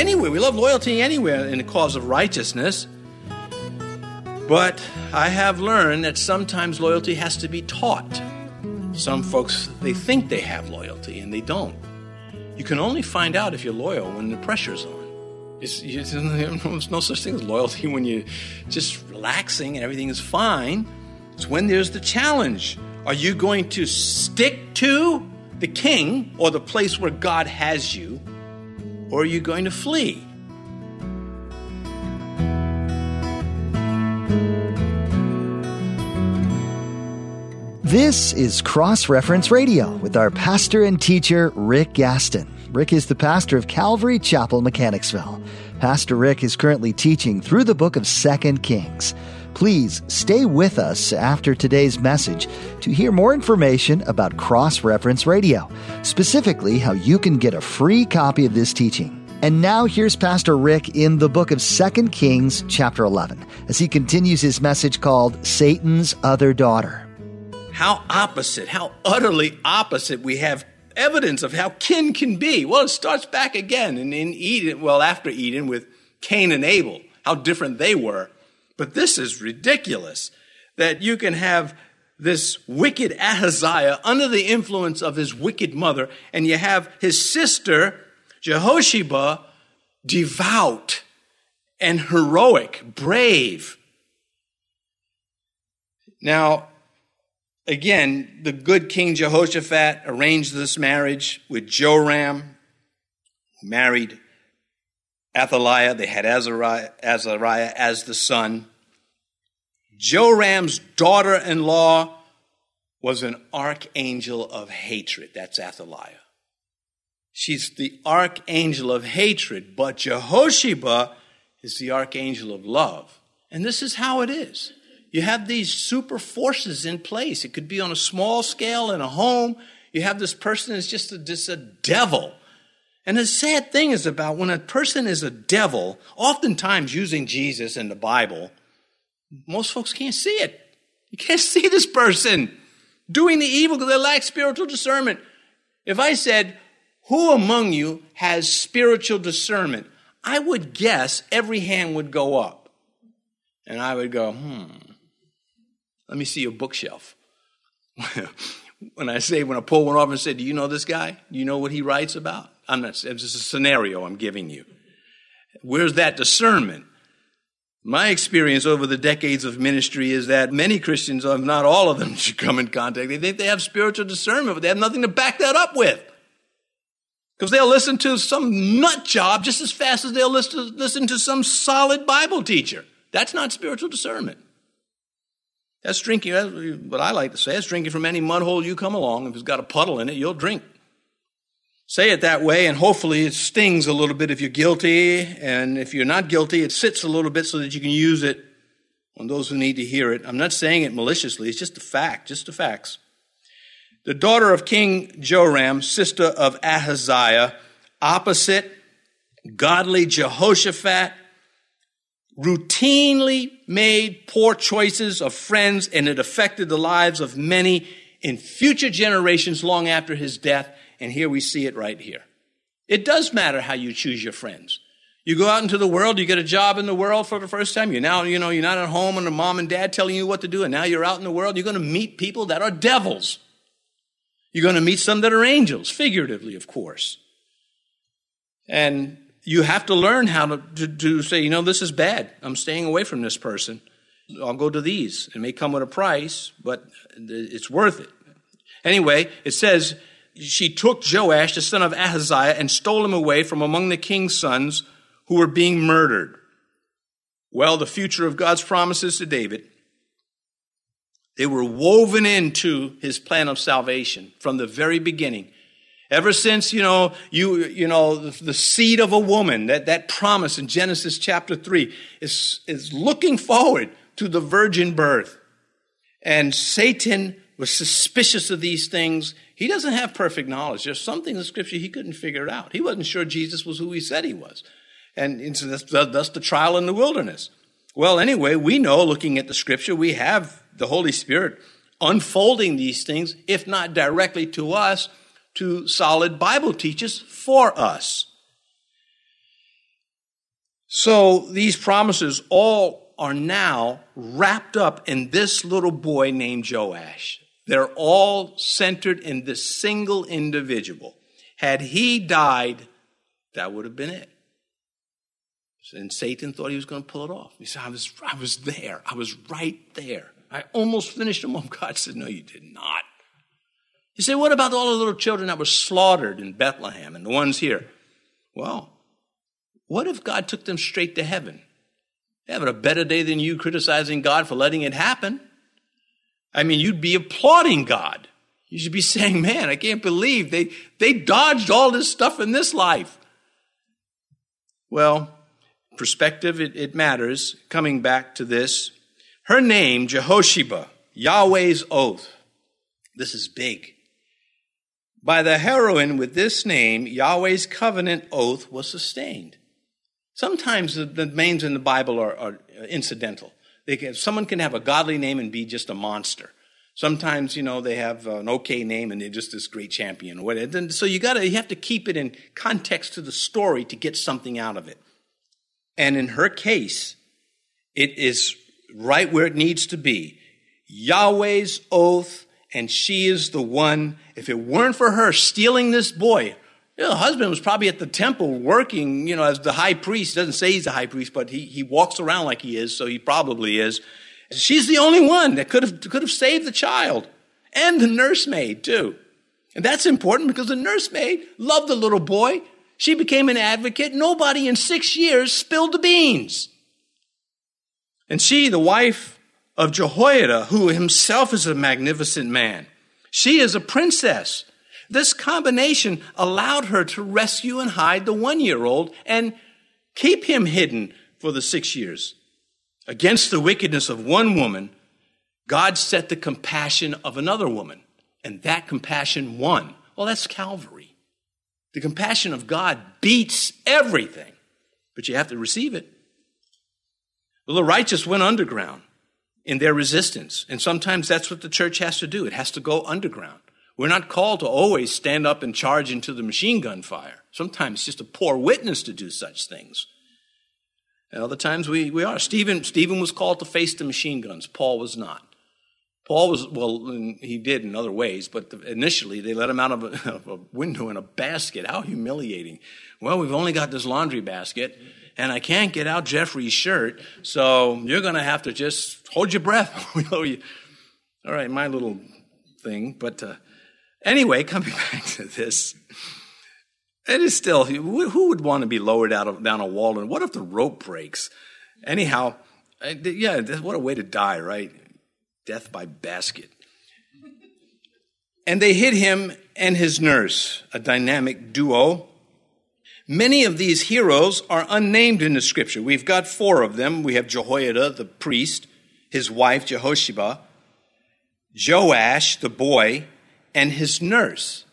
anywhere. We love loyalty anywhere in the cause of righteousness. But I have learned that sometimes loyalty has to be taught. Some folks, they think they have loyalty and they don't. You can only find out if you're loyal when the pressure's on. It's, it's, there's no such thing as loyalty when you're just relaxing and everything is fine. It's when there's the challenge. Are you going to stick to the king or the place where God has you, or are you going to flee? This is Cross Reference Radio with our pastor and teacher, Rick Gaston. Rick is the pastor of Calvary Chapel, Mechanicsville. Pastor Rick is currently teaching through the book of Second Kings. Please stay with us after today's message to hear more information about Cross Reference Radio, specifically how you can get a free copy of this teaching. And now here's Pastor Rick in the book of Second Kings, chapter 11, as he continues his message called Satan's Other Daughter how opposite, how utterly opposite we have evidence of how kin can be. Well, it starts back again in, in Eden, well, after Eden with Cain and Abel, how different they were. But this is ridiculous that you can have this wicked Ahaziah under the influence of his wicked mother, and you have his sister, Jehosheba, devout and heroic, brave. Now, again, the good King Jehoshaphat arranged this marriage with Joram, who married Athaliah. They had Azariah, Azariah as the son. Joram's daughter in law was an archangel of hatred. That's Athaliah. She's the archangel of hatred, but Jehosheba is the archangel of love. And this is how it is. You have these super forces in place. It could be on a small scale in a home. You have this person is just a, just a devil. And the sad thing is about when a person is a devil, oftentimes using Jesus in the Bible, most folks can't see it. You can't see this person doing the evil because they lack spiritual discernment. If I said, Who among you has spiritual discernment? I would guess every hand would go up. And I would go, Hmm, let me see your bookshelf. when I say, when I pull one off and say, Do you know this guy? Do you know what he writes about? I'm not, it's just a scenario I'm giving you. Where's that discernment? My experience over the decades of ministry is that many Christians, if not all of them, should come in contact. They think they have spiritual discernment, but they have nothing to back that up with. Because they'll listen to some nut job just as fast as they'll listen to some solid Bible teacher. That's not spiritual discernment. That's drinking, that's what I like to say, that's drinking from any mud hole you come along. If it's got a puddle in it, you'll drink. Say it that way, and hopefully it stings a little bit if you're guilty, and if you're not guilty, it sits a little bit so that you can use it on those who need to hear it. I'm not saying it maliciously, it's just a fact, just the facts. The daughter of King Joram, sister of Ahaziah, opposite godly Jehoshaphat, routinely made poor choices of friends and it affected the lives of many in future generations long after his death. And here we see it right here. It does matter how you choose your friends. You go out into the world, you get a job in the world for the first time. You're now, you know, you're not at home and the mom and dad telling you what to do, and now you're out in the world. You're going to meet people that are devils. You're going to meet some that are angels, figuratively, of course. And you have to learn how to, to, to, say, you know, this is bad. I'm staying away from this person. I'll go to these. It may come with a price, but it's worth it. Anyway, it says, she took Joash, the son of Ahaziah, and stole him away from among the king's sons who were being murdered. Well, the future of God's promises to David, they were woven into his plan of salvation from the very beginning. Ever since, you know, you, you know, the, seed of a woman, that, that promise in Genesis chapter 3 is, is looking forward to the virgin birth. And Satan was suspicious of these things. He doesn't have perfect knowledge. There's something in the scripture he couldn't figure it out. He wasn't sure Jesus was who he said he was. And, and so that's, that's the trial in the wilderness. Well, anyway, we know looking at the scripture, we have the Holy Spirit unfolding these things, if not directly to us, to solid Bible teachers for us. So these promises all are now wrapped up in this little boy named Joash. They're all centered in this single individual. Had he died, that would have been it. And Satan thought he was going to pull it off. He said, I was, I was there. I was right there. I almost finished him off. God said, No, you did not. You say, What about all the little children that were slaughtered in Bethlehem and the ones here? Well, what if God took them straight to heaven? Having a better day than you criticizing God for letting it happen. I mean, you'd be applauding God. You should be saying, man, I can't believe they, they dodged all this stuff in this life. Well, perspective, it, it matters. Coming back to this, her name, Jehosheba, Yahweh's oath. This is big. By the heroine with this name, Yahweh's covenant oath was sustained. Sometimes the, names in the Bible are, are incidental. Can, someone can have a godly name and be just a monster. Sometimes, you know, they have an okay name and they're just this great champion. Or whatever. So you gotta, you have to keep it in context to the story to get something out of it. And in her case, it is right where it needs to be. Yahweh's oath, and she is the one. If it weren't for her stealing this boy, you know, the husband was probably at the temple working, you know, as the high priest. Doesn't say he's the high priest, but he, he walks around like he is, so he probably is. She's the only one that could have, could have saved the child. And the nursemaid, too. And that's important because the nursemaid loved the little boy. She became an advocate. Nobody in six years spilled the beans. And she, the wife of Jehoiada, who himself is a magnificent man, she is a princess. This combination allowed her to rescue and hide the one year old and keep him hidden for the six years. Against the wickedness of one woman, God set the compassion of another woman, and that compassion won. Well, that's Calvary. The compassion of God beats everything, but you have to receive it. Well, the righteous went underground in their resistance, and sometimes that's what the church has to do. It has to go underground. We're not called to always stand up and charge into the machine gun fire. Sometimes it's just a poor witness to do such things. And other times we, we are. Stephen, Stephen was called to face the machine guns. Paul was not. Paul was, well, he did in other ways, but initially they let him out of a, of a window in a basket. How humiliating. Well, we've only got this laundry basket, and I can't get out Jeffrey's shirt, so you're going to have to just hold your breath. All right, my little thing. But uh, Anyway, coming back to this, it is still, who would want to be lowered out of, down a wall? And what if the rope breaks? Anyhow, eh, yeah, what a way to die, right? Death by basket. And they hid him and his nurse, a dynamic duo. Many of these heroes are unnamed in the scripture. We've got four of them. We have Jehoiada, the priest, his wife, Jehosheba, Joash, the boy, and his nurse.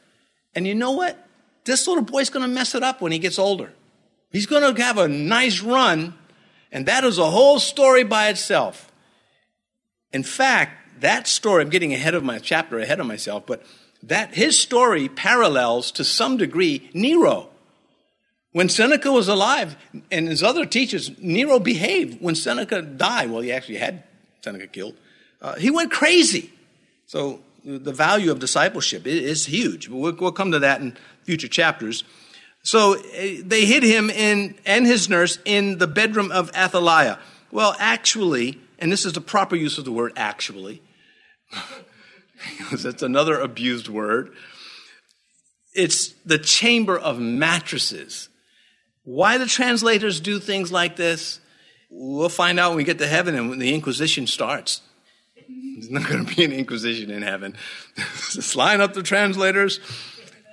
And you know what? This little boy's going to mess it up when he gets older. He's going to have a nice run, and that is a whole story by itself. In fact, that story, I'm getting ahead of my chapter, ahead of myself, but that his story parallels to some degree Nero. When Seneca was alive and his other teachers, Nero behaved. When Seneca died, well, he actually had Seneca killed, uh, he went crazy. So the value of discipleship is huge. We'll, we'll come to that in future chapters. So eh, they hid him in, and his nurse in the bedroom of Athaliah. Well, actually, and this is the proper use of the word actually, because that's another abused word. It's the chamber of mattresses. Why the translators do things like this, we'll find out when we get to heaven and when the Inquisition starts. There's not going to be an inquisition in heaven. Just line up the translators,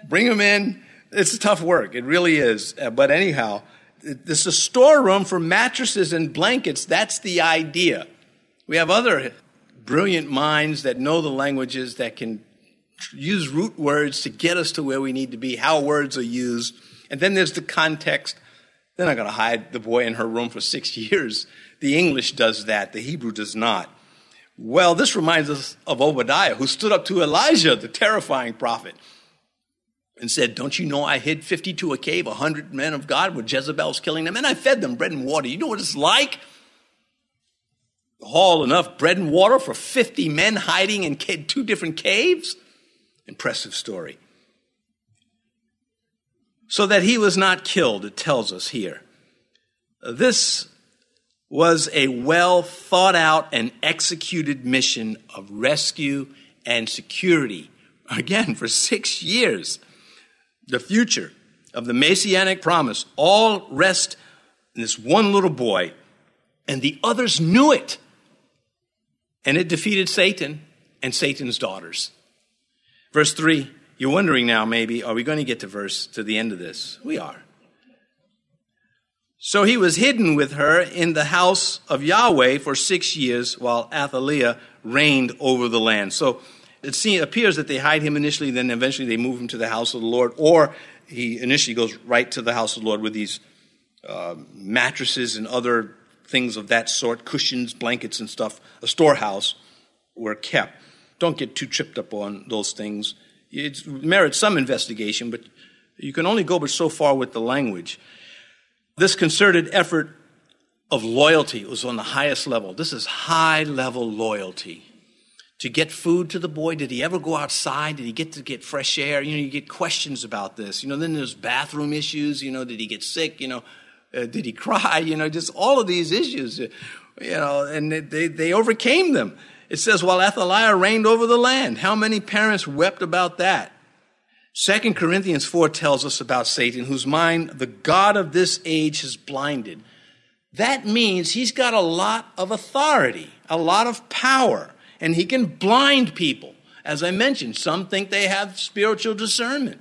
bring them in. It's tough work. It really is. Uh, but anyhow, this is a storeroom for mattresses and blankets. That's the idea. We have other brilliant minds that know the languages that can use root words to get us to where we need to be, how words are used. And then there's the context. They're not going to hide the boy in her room for six years. The English does that, the Hebrew does not. Well, this reminds us of Obadiah, who stood up to Elijah, the terrifying prophet. and said, Don't you know I hid 50 to a cave, 100 men of God, where Jezebel's killing them, and I fed them bread and water. You know what it's like? Haul enough bread and water for 50 men hiding in two different caves? Impressive story. So that he was not killed, it tells us here. This was a well thought out and executed mission of rescue and security. Again, for six years the future of the messianic promise all rest in this one little boy, and the others knew it. And it defeated Satan and Satan's daughters. Verse 3, you're wondering now, maybe, are we going to get to verse to the end of this? We are. So he was hidden with her in the house of Yahweh for six years while Athaliah reigned over the land. So it seems, appears that they hide him initially, then eventually they move him to the house of the Lord, or he initially goes right to the house of the Lord with these uh, mattresses and other things of that sort, cushions, blankets, and stuff. A storehouse were kept. Don't get too tripped up on those things. It merits some investigation, but you can only go but so far with the language. This concerted effort of loyalty was on the highest level. This is high level loyalty to get food to the boy? Did he ever go outside? Did he get to get fresh air? You know, you get questions about this. You know, then there's bathroom issues. You know, did he get sick? You know, uh, did he cry? You know, just all of these issues. Uh, you know, and they, they overcame them. It says, while Athaliah reigned over the land. How many parents wept about that? Second Corinthians 4 tells us about Satan, whose mind the God of this age has blinded. That means he's got a lot of authority, a lot of power and he can blind people. As I mentioned, some think they have spiritual discernment.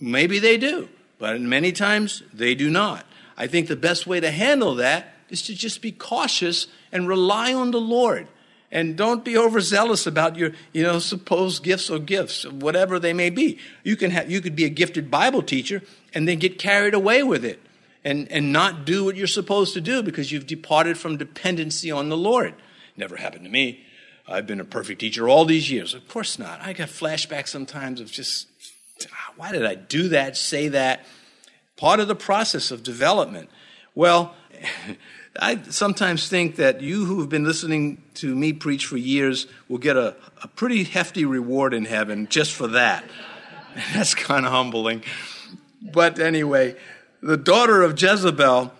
Maybe they do, but many times they do not. I think the best way to handle that is to just be cautious and rely on the Lord. And don't be overzealous about your, you know, supposed gifts or gifts, whatever they may be. You can have, you could be a gifted Bible teacher and then get carried away with it and, and not do what you're supposed to do because you've departed from dependency on the Lord. Never happened to me. I've been a perfect teacher all these years. Of course not. I get flashbacks sometimes of just, ah, why did I do that, say that? Part of the process of development. Well, I sometimes think that you who have been listening to me preach for years will get a, a pretty hefty reward in heaven just for that. That's kind of humbling. But anyway, the daughter of Jezebel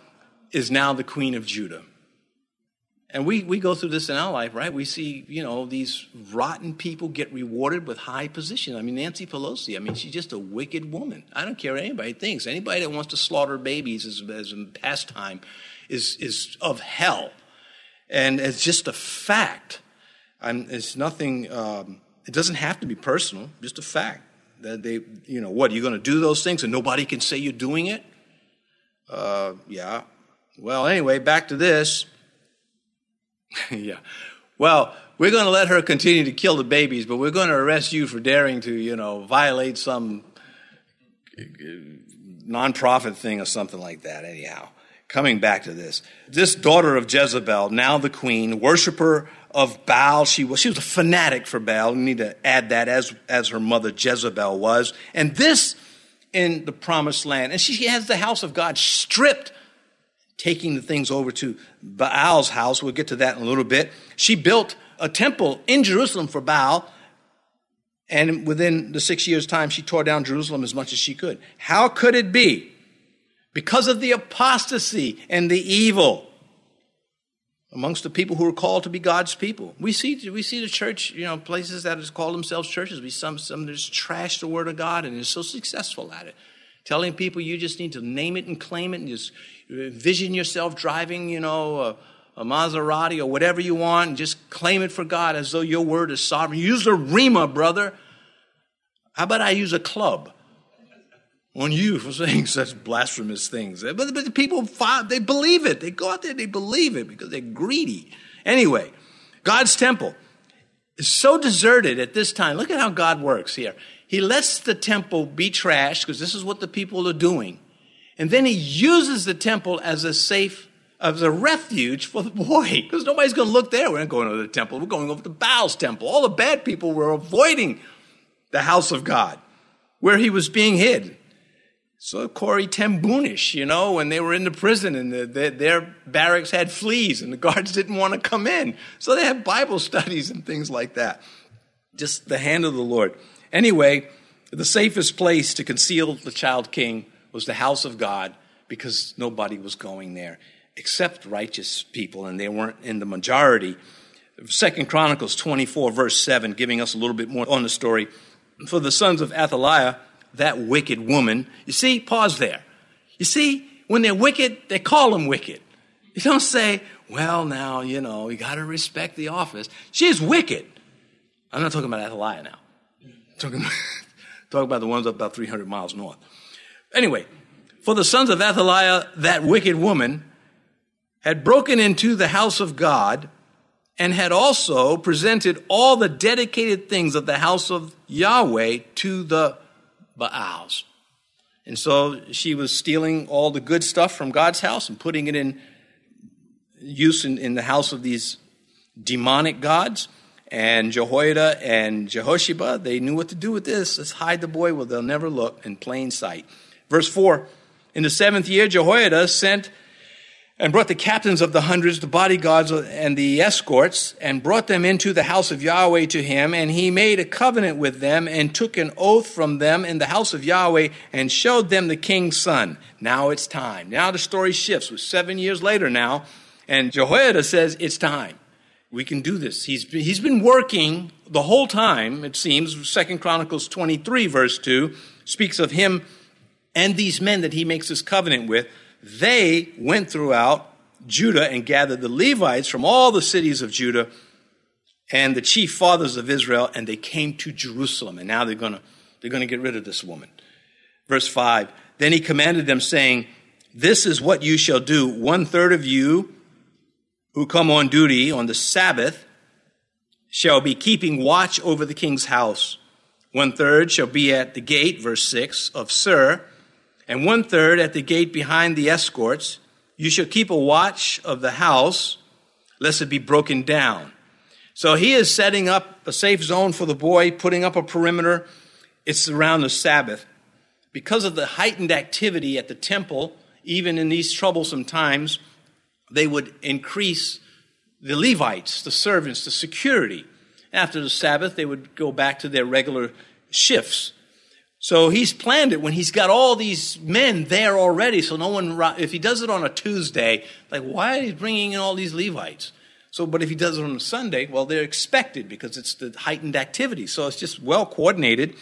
is now the queen of Judah. And we, we go through this in our life, right? We see, you know, these rotten people get rewarded with high position. I mean, Nancy Pelosi, I mean, she's just a wicked woman. I don't care what anybody thinks. Anybody that wants to slaughter babies as, as a pastime is, is of hell. And it's just a fact. And it's nothing, um, it doesn't have to be personal, just a fact. That they, you know, what, are you're going to do those things and nobody can say you're doing it? Uh, yeah. Well, anyway, back to this. yeah. Well, we're going to let her continue to kill the babies, but we're going to arrest you for daring to, you know, violate some nonprofit thing or something like that, anyhow. Coming back to this, this daughter of Jezebel, now the queen, worshiper of Baal, she was, she was a fanatic for Baal. We need to add that as, as her mother Jezebel was. And this in the promised land. And she has the house of God stripped taking the things over to Baal's house. We'll get to that in a little bit. She built a temple in Jerusalem for Baal. And within the six years' time, she tore down Jerusalem as much as she could. How could it be? Because of the apostasy and the evil amongst the people who are called to be God's people. We see, we see the church, you know, places that is called themselves churches. We some some just trash the word of God and is so successful at it. Telling people you just need to name it and claim it and just Vision yourself driving, you know, a, a Maserati or whatever you want, and just claim it for God as though your word is sovereign. Use a rhema, brother. How about I use a club on you for saying such blasphemous things? But, but the people, they believe it. They go out there, they believe it because they're greedy. Anyway, God's temple is so deserted at this time. Look at how God works here. He lets the temple be trashed because this is what the people are doing. And then he uses the temple as a safe, as a refuge for the boy, because nobody's going to look there. We're not going to the temple. We're going over to Baal's temple. All the bad people were avoiding the house of God. where he was being hid. So Corrie ten Boonish, you know, when they were in the prison and the, the, their barracks had fleas and the guards didn't want to come in. So they had Bible studies and things like that. Just the hand of the Lord. Anyway, the safest place to conceal the child king was the house of God because nobody was going there except righteous people and they weren't in the majority. Second Chronicles 24 verse 7 giving us a little bit more on the story. For the sons of Athaliah, that wicked woman. You see, pause there. You see, when they're wicked, they call them wicked. You don't say, well, now, you know, you got to respect the office. She's wicked. I'm not talking about Athaliah now. I'm talking, talking about the ones up about 300 miles north. Anyway, for the sons of Athaliah, that wicked woman had broken into the house of God and had also presented all the dedicated things of the house of Yahweh to the Baals. And so she was stealing all the good stuff from God's house and putting it in use in, in the house of these demonic gods. And Jehoiada and Jehosheba, they knew what to do with this. Let's hide the boy where they'll never look in plain sight. Verse 4 In the seventh year, Jehoiada sent and brought the captains of the hundreds, the bodyguards, and the escorts, and brought them into the house of Yahweh to him. And he made a covenant with them, and took an oath from them in the house of Yahweh, and showed them the king's son. Now it's time. Now the story shifts. With seven years later now, and Jehoiada says, It's time. We can do this. He's been, he's been working the whole time, it seems. Second Chronicles 23, verse 2, speaks of him and these men that he makes this covenant with they went throughout Judah and gathered the Levites from all the cities of Judah and the chief fathers of Israel, and they came to Jerusalem. And now they're going to they're going to get rid of this woman. Verse 5 Then he commanded them, saying, This is what you shall do. One third of you who come on duty on the Sabbath shall be keeping watch over the king's house. One third shall be at the gate, verse 6, of Sur and one third at the gate behind the escorts. You shall keep a watch of the house, lest it be broken down. So he is setting up a safe zone for the boy, putting up a perimeter. It's around the Sabbath. Because of the heightened activity at the temple, even in these troublesome times, they would increase the Levites, the servants, the security. After the Sabbath, they would go back to their regular shifts. So he's planned it when he's got all these men there already. So no one, if he does it on a Tuesday, like why are he bringing in all these Levites? So, but if he does it on a Sunday, well, they're expected because it's the heightened activity. So it's just well coordinated.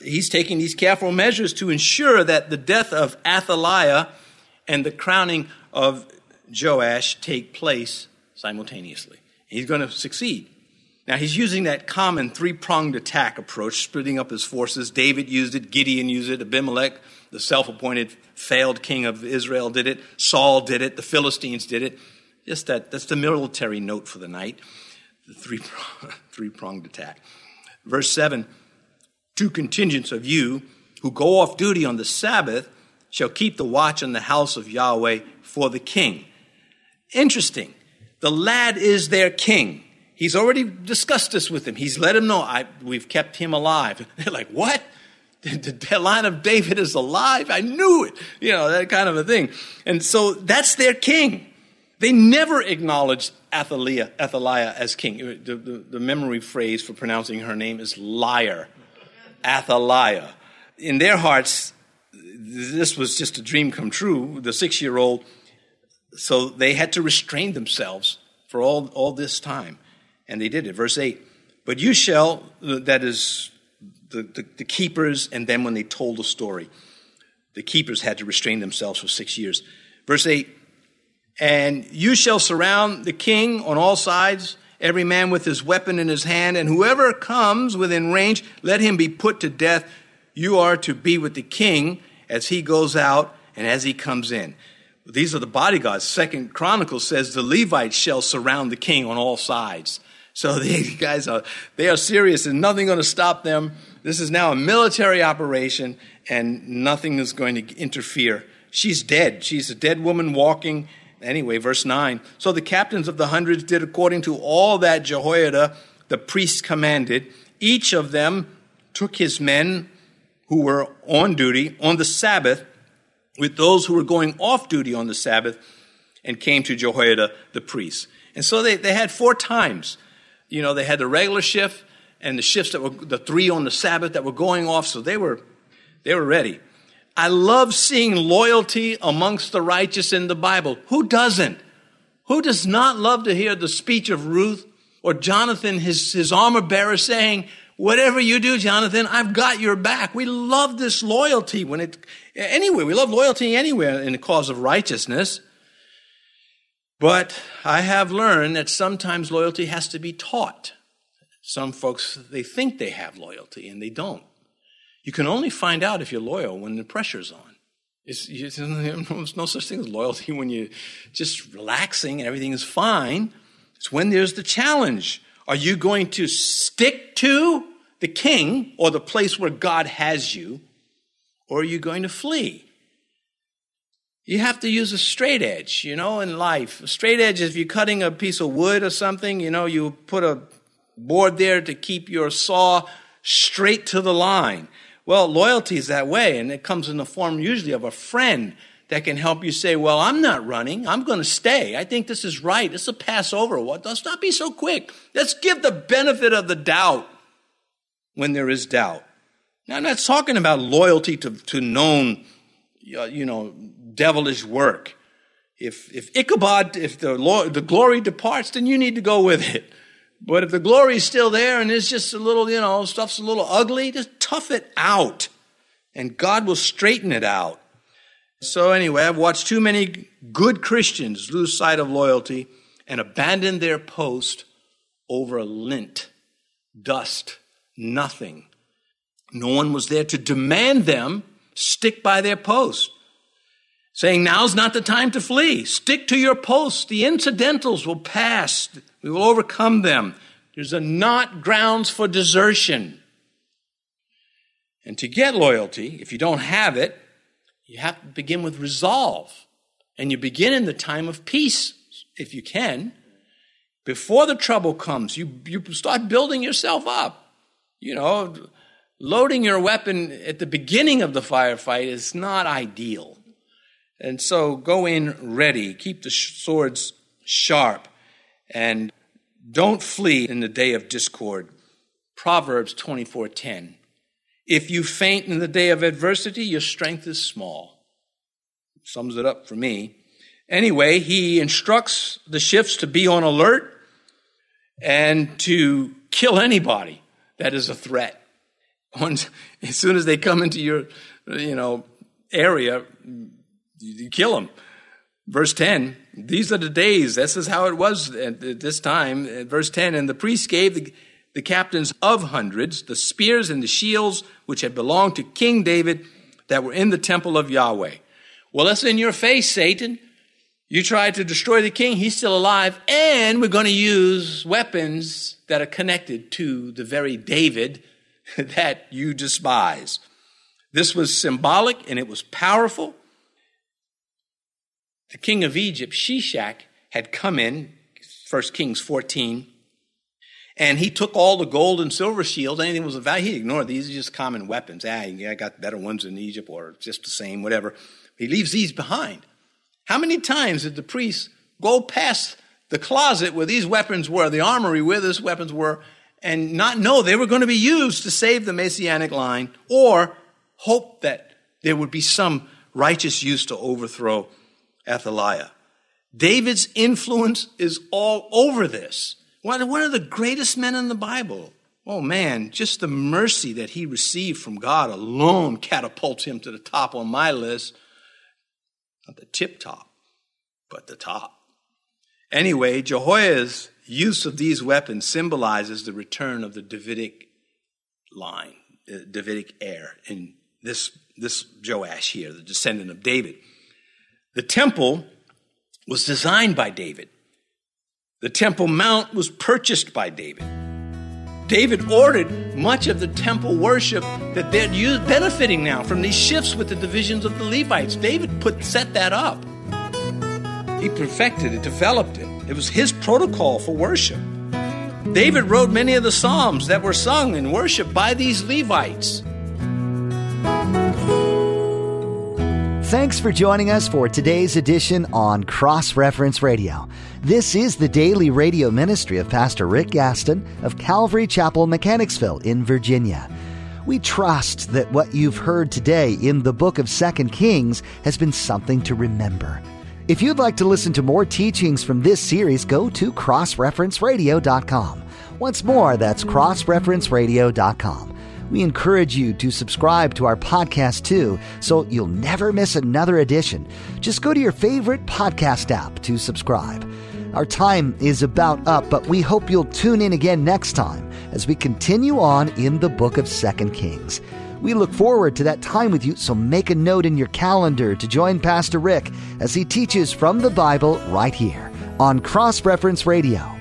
He's taking these careful measures to ensure that the death of Athaliah and the crowning of Joash take place simultaneously. He's going to succeed. Now, he's using that common three pronged attack approach, splitting up his forces. David used it, Gideon used it, Abimelech, the self appointed failed king of Israel, did it, Saul did it, the Philistines did it. Just that, that's the military note for the night, the three, three pronged attack. Verse 7 Two contingents of you who go off duty on the Sabbath shall keep the watch in the house of Yahweh for the king. Interesting. The lad is their king. He's already discussed this with him. He's let him know, I, we've kept him alive. They're like, what? The, line of David is alive? I knew it. You know, that kind of a thing. And so that's their king. They never acknowledged Athaliah, Athaliah as king. The, the, the memory phrase for pronouncing her name is liar. Athaliah. In their hearts, this was just a dream come true. The six year old, so they had to restrain themselves for all, all this time. And they did it. Verse 8 But you shall, that is the, the, the keepers, and then when they told the story, the keepers had to restrain themselves for six years. Verse 8 And you shall surround the king on all sides, every man with his weapon in his hand, and whoever comes within range, let him be put to death. You are to be with the king as he goes out and as he comes in. These are the bodyguards. Second Chronicles says the Levites shall surround the king on all sides. So these guys are, they are serious and nothing going to stop them. This is now a military operation and nothing is going to interfere. She's dead. She's a dead woman walking. Anyway, verse 9. So the captains of the hundreds did according to all that Jehoiada the priest commanded. Each of them took his men who were on duty on the Sabbath with those who were going off duty on the Sabbath and came to Jehoiada the priest. And so they, they had four times. You know, they had the regular shift and the shifts that were the three on the Sabbath that were going off, so they were they were ready. I love seeing loyalty amongst the righteous in the Bible. Who doesn't? Who does not love to hear the speech of Ruth or Jonathan, his, his armor bearer, saying, Whatever you do, Jonathan, I've got your back. We love this loyalty when it, anyway, we love loyalty anywhere in the cause of righteousness. But I have learned that sometimes loyalty has to be taught. Some folks, they think they have loyalty and they don't. You can only find out if you're loyal when the pressure's on. There's no such thing as loyalty when you're just relaxing and everything is fine. It's when there's the challenge. Are you going to stick to the king or the place where God has you, or are you going to flee? You have to use a straight edge, you know, in life. A straight edge, is if you're cutting a piece of wood or something, you know, you put a board there to keep your saw straight to the line. Well, loyalty is that way, and it comes in the form usually of a friend that can help you say, Well, I'm not running. I'm going to stay. I think this is right. It's a Passover. Well, let's not be so quick. Let's give the benefit of the doubt when there is doubt. Now, I'm not talking about loyalty to, to known, you know, devilish work. If, if Ichabod, if the, the glory departs, then you need to go with it. But if the glory is still there and it's just a little, you know, stuff's a little ugly, just tough it out. And God will straighten it out. So, anyway, I've watched too many good Christians lose sight of loyalty and abandon their post over lint, dust, nothing. No one was there to demand them stick by their post, saying, Now's not the time to flee. Stick to your post. The incidentals will pass, we will overcome them. There's a not grounds for desertion. And to get loyalty, if you don't have it, you have to begin with resolve. And you begin in the time of peace, if you can. Before the trouble comes, you, you start building yourself up. You know, loading your weapon at the beginning of the firefight is not ideal. And so go in ready, keep the swords sharp, and don't flee in the day of discord. Proverbs 24:10. If you faint in the day of adversity, your strength is small. Sums it up for me. Anyway, he instructs the shifts to be on alert and to kill anybody that is a threat. as soon as they come into your, you know, area, you kill them. Verse 10, these are the days. This is how it was at this time. Uh, verse 10, and the priests gave the, the captains of hundreds the spears and the shields which had belonged to King David that were in the temple of Yahweh. Well, that's in your face, Satan. You tried to destroy the king, he's still alive, and we're going to use weapons that are connected to the very David that you despise. This was symbolic and it was powerful. The king of Egypt, Shishak, had come in, 1 Kings 14, and he took all the gold and silver shields, anything was of value, he ignored these, are just common weapons. Ah, I got better ones in Egypt or just the same, whatever. He leaves these behind. How many times did the priests go past the closet where these weapons were, the armory where these weapons were, and not know they were going to be used to save the Messianic line or hope that there would be some righteous use to overthrow Athaliah? David's influence is all over this. One of the greatest men in the Bible. Oh man, just the mercy that he received from God alone catapults him to the top on my list not the tip top, but the top. Anyway, Jehoiada's use of these weapons symbolizes the return of the Davidic line, the Davidic heir in this, this Joash here, the descendant of David. The temple was designed by David. The Temple Mount was purchased by David. David ordered much of the temple worship that they're benefiting now from these shifts with the divisions of the Levites. David put set that up. He perfected it, developed it. It was his protocol for worship. David wrote many of the psalms that were sung in worship by these Levites. Thanks for joining us for today's edition on Cross Reference Radio. This is the daily radio ministry of Pastor Rick Gaston of Calvary Chapel, Mechanicsville in Virginia. We trust that what you've heard today in the book of Second Kings has been something to remember. If you'd like to listen to more teachings from this series, go to crossreferenceradio.com. Once more, that's crossreferenceradio.com. We encourage you to subscribe to our podcast too, so you'll never miss another edition. Just go to your favorite podcast app to subscribe. Our time is about up, but we hope you'll tune in again next time as we continue on in the book of Second Kings. We look forward to that time with you, so make a note in your calendar to join Pastor Rick as he teaches from the Bible right here on Cross Reference Radio.